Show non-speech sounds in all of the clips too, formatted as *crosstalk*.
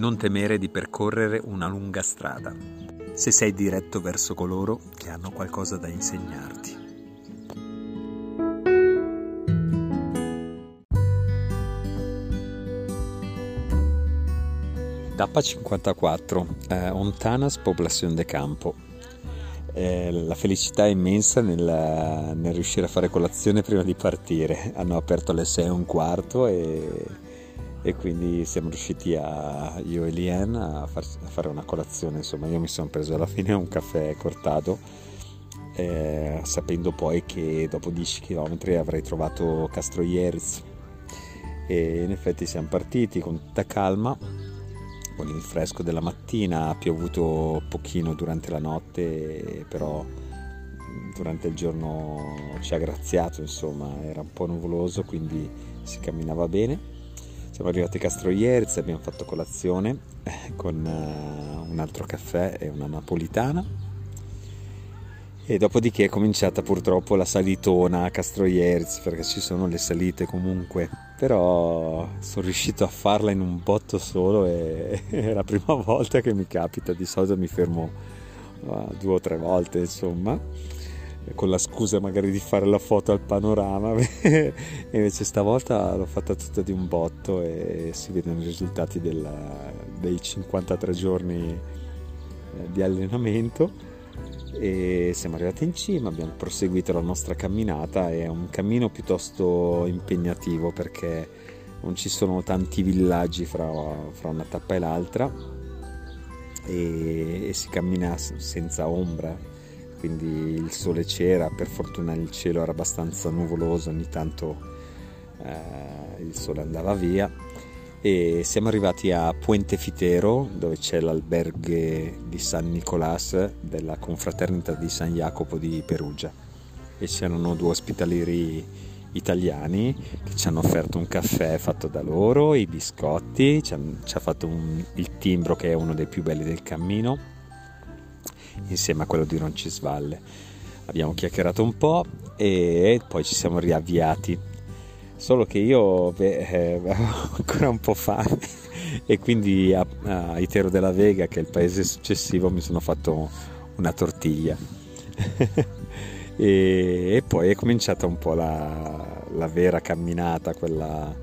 non temere di percorrere una lunga strada, se sei diretto verso coloro che hanno qualcosa da insegnarti. Tappa 54, eh, Ontanas Población de Campo. Eh, la felicità è immensa nel, nel, riuscire a fare colazione prima di partire. Hanno aperto alle 6 e un quarto e, e quindi siamo riusciti a, io e Lien a, far, a, fare una colazione. Insomma, io mi sono preso alla *laughs* fine un caffè cortato, eh, sapendo poi che dopo 10 km avrei trovato Castroieris. E in effetti siamo partiti con tutta calma con il fresco della mattina, ha piovuto pochino durante la notte, però durante il giorno ci ha graziato, insomma, era un po' nuvoloso, quindi si camminava bene. Siamo arrivati a Castroierz, abbiamo fatto colazione eh, con uh, un altro caffè e una napolitana. E dopodiché è cominciata purtroppo la salitona a Castroierz perché ci sono le salite comunque. Però sono riuscito a farla in un botto solo e *laughs* è la prima volta che mi capita. Di solito mi fermo uh, due o tre volte insomma con la scusa magari di fare la foto al panorama *laughs* invece stavolta l'ho fatta tutta di un botto e si vedono i risultati della, dei 53 giorni eh, di allenamento. E siamo arrivati in cima, abbiamo proseguito la nostra camminata, è un cammino piuttosto impegnativo perché non ci sono tanti villaggi fra, fra una tappa e l'altra e, e, si cammina senza ombra, quindi il sole c'era, per fortuna il cielo era abbastanza nuvoloso, ogni tanto eh, il sole andava via. E siamo arrivati a Puente Fitero dove c'è l'alberghe di San Nicolás della confraternita di San Jacopo di Perugia. E c'erano due ospitalieri italiani che ci hanno offerto un caffè fatto da loro, i biscotti, ci, hanno, ci ha fatto un, il timbro che è uno dei più belli del cammino insieme a quello di Roncisvalle. Abbiamo chiacchierato un po' e poi ci siamo riavviati solo che io beh, eh, *laughs* avevo ancora un po' fame e quindi a, a Itero della Vega, che è il paese successivo, mi sono fatto una tortiglia. *laughs* e, e, poi è cominciata un po' la, la vera camminata, quella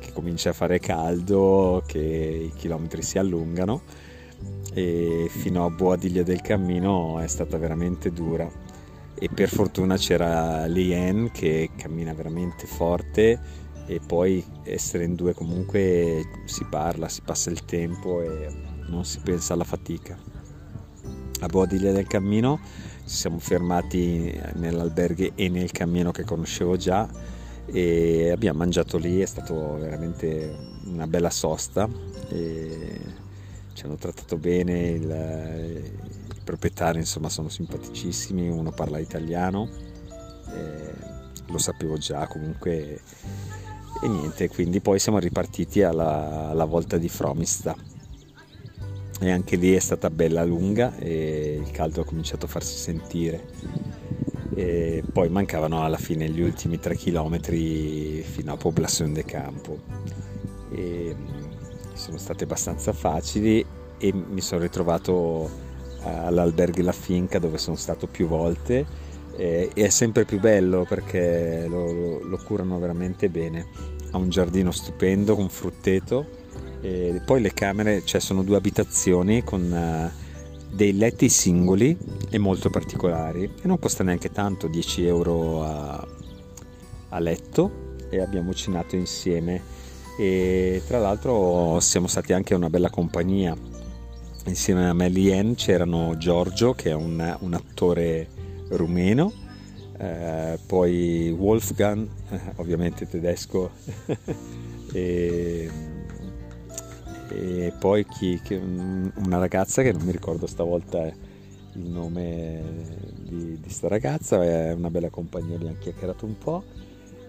che comincia a fare caldo, che i chilometri si allungano e fino a Boadiglia del Cammino è stata veramente dura e per fortuna c'era Lien che cammina veramente forte e poi essere in due comunque si parla, si passa il tempo e non si pensa alla fatica. A Bodiglia del Cammino ci siamo fermati nell'alberghe e nel cammino che conoscevo già e abbiamo mangiato lì, è stato veramente una bella sosta e ci hanno trattato bene il, proprietari insomma sono simpaticissimi, uno parla italiano, eh, lo sapevo già comunque e niente, quindi poi siamo ripartiti alla, alla volta di Fromista. E anche lì è stata bella lunga e il caldo ha cominciato a farsi sentire. E poi mancavano alla fine gli ultimi 3 km fino a Población de Campo. E sono state abbastanza facili e mi sono ritrovato all'alberghe La Finca dove sono stato più volte e è sempre più bello perché lo, lo curano veramente bene. Ha un giardino stupendo con frutteto e poi le camere, cioè sono due abitazioni con uh, dei letti singoli e molto particolari e non costa neanche tanto, 10 euro a, a letto e abbiamo cenato insieme e tra l'altro siamo stati anche una bella compagnia. Insieme a Melien c'erano Giorgio che è un, un attore rumeno eh, poi Wolfgang eh, ovviamente tedesco *laughs* e, e, poi chi, che, una ragazza che non mi ricordo stavolta il nome di, di sta ragazza è una bella compagnia abbiamo chiacchierato un po'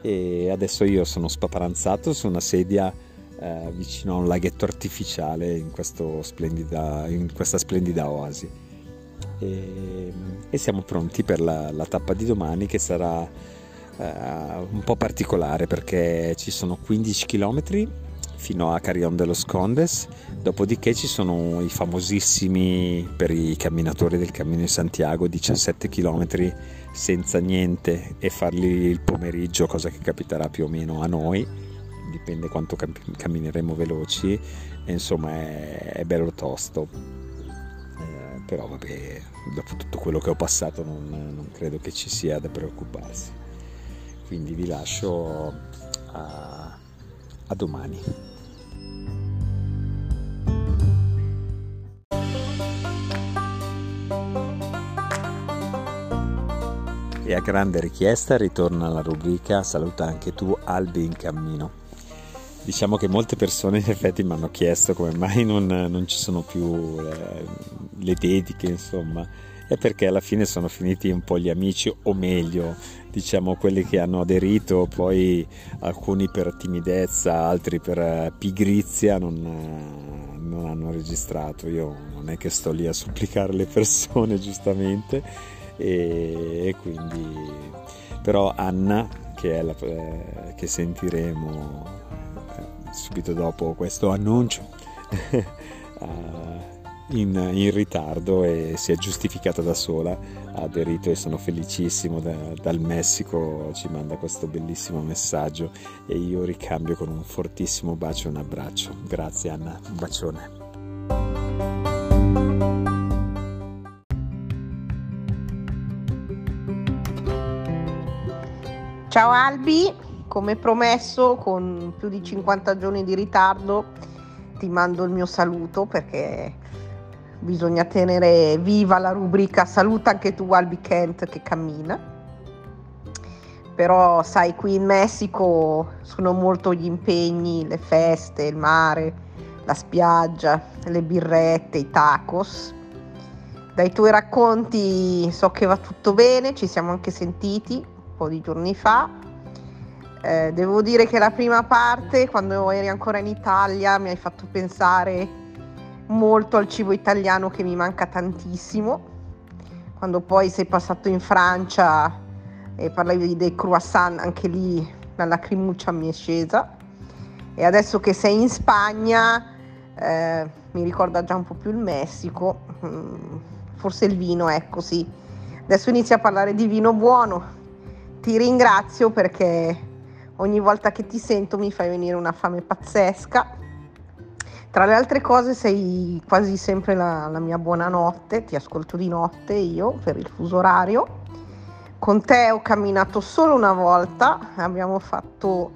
e adesso io sono spaparanzato su una sedia eh, vicino a un laghetto artificiale in, splendida, in questa splendida oasi. E, e, siamo pronti per la, la, tappa di domani che sarà eh, un po' particolare perché ci sono 15 km fino a Carrion de los Condes, dopodiché ci sono i famosissimi per i camminatori del Cammino di Santiago 17 km senza niente e farli il pomeriggio, cosa che capiterà più o meno a noi, dipende quanto cammineremo veloci, e insomma è, è bello tosto. Eh, però vabbè, dopo tutto quello che ho passato non, non credo che ci sia da preoccuparsi. Quindi vi lascio a, a domani. E a grande richiesta ritorna la rubrica Saluta anche tu Albi in cammino. Diciamo che molte persone in effetti mi hanno chiesto come mai non, non ci sono più eh, le dediche, insomma, è perché alla fine sono finiti un po' gli amici, o meglio, diciamo quelli che hanno aderito, poi alcuni per timidezza, altri per eh, pigrizia non, eh, non hanno registrato. Io non è che sto lì a supplicare le persone, *laughs* giustamente e, e quindi però Anna che, è la, eh, che sentiremo eh, subito dopo questo annuncio *laughs* in, in, ritardo e si è giustificata da sola ha aderito e sono felicissimo da, dal Messico ci manda questo bellissimo messaggio e io ricambio con un fortissimo bacio e un abbraccio. Grazie Anna. Un bacione Ciao Albi, come promesso con più di 50 giorni di ritardo ti mando il mio saluto perché bisogna tenere viva la rubrica Saluta anche tu Albi Kent che cammina. Però sai, qui in Messico sono molto gli impegni, le feste, il mare, la spiaggia, le birrette, i tacos. Dai tuoi racconti so che va tutto bene, ci siamo anche sentiti po' di giorni fa. Eh, devo dire che la prima parte, quando eri ancora in Italia, mi hai fatto pensare molto al cibo italiano che mi manca tantissimo. Quando poi sei passato in Francia e parlavi dei croissant, anche lì la lacrimuccia mi è scesa. E adesso che sei in Spagna, eh, mi ricorda già un po' più il Messico, mm, forse il vino, ecco sì. Adesso inizia a parlare di vino buono, ti ringrazio perché ogni volta che ti sento mi fai venire una fame pazzesca. Tra le altre cose sei quasi sempre la, la mia buonanotte, ti ascolto di notte io per il fuso orario. Con te ho camminato solo una volta, abbiamo fatto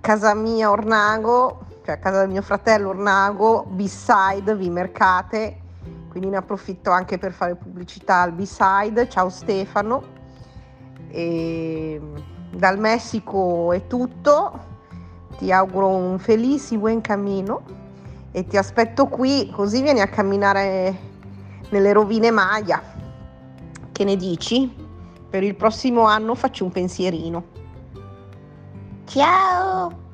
casa mia Ornago, cioè casa del mio fratello Ornago, B-side, Vimercate, quindi ne approfitto anche per fare pubblicità al B-side. Ciao Stefano. E dal Messico è tutto, ti auguro un felice buen cammino e ti aspetto qui così vieni a camminare nelle rovine Maya. Che ne dici? Per il prossimo anno faccio un pensierino. Ciao!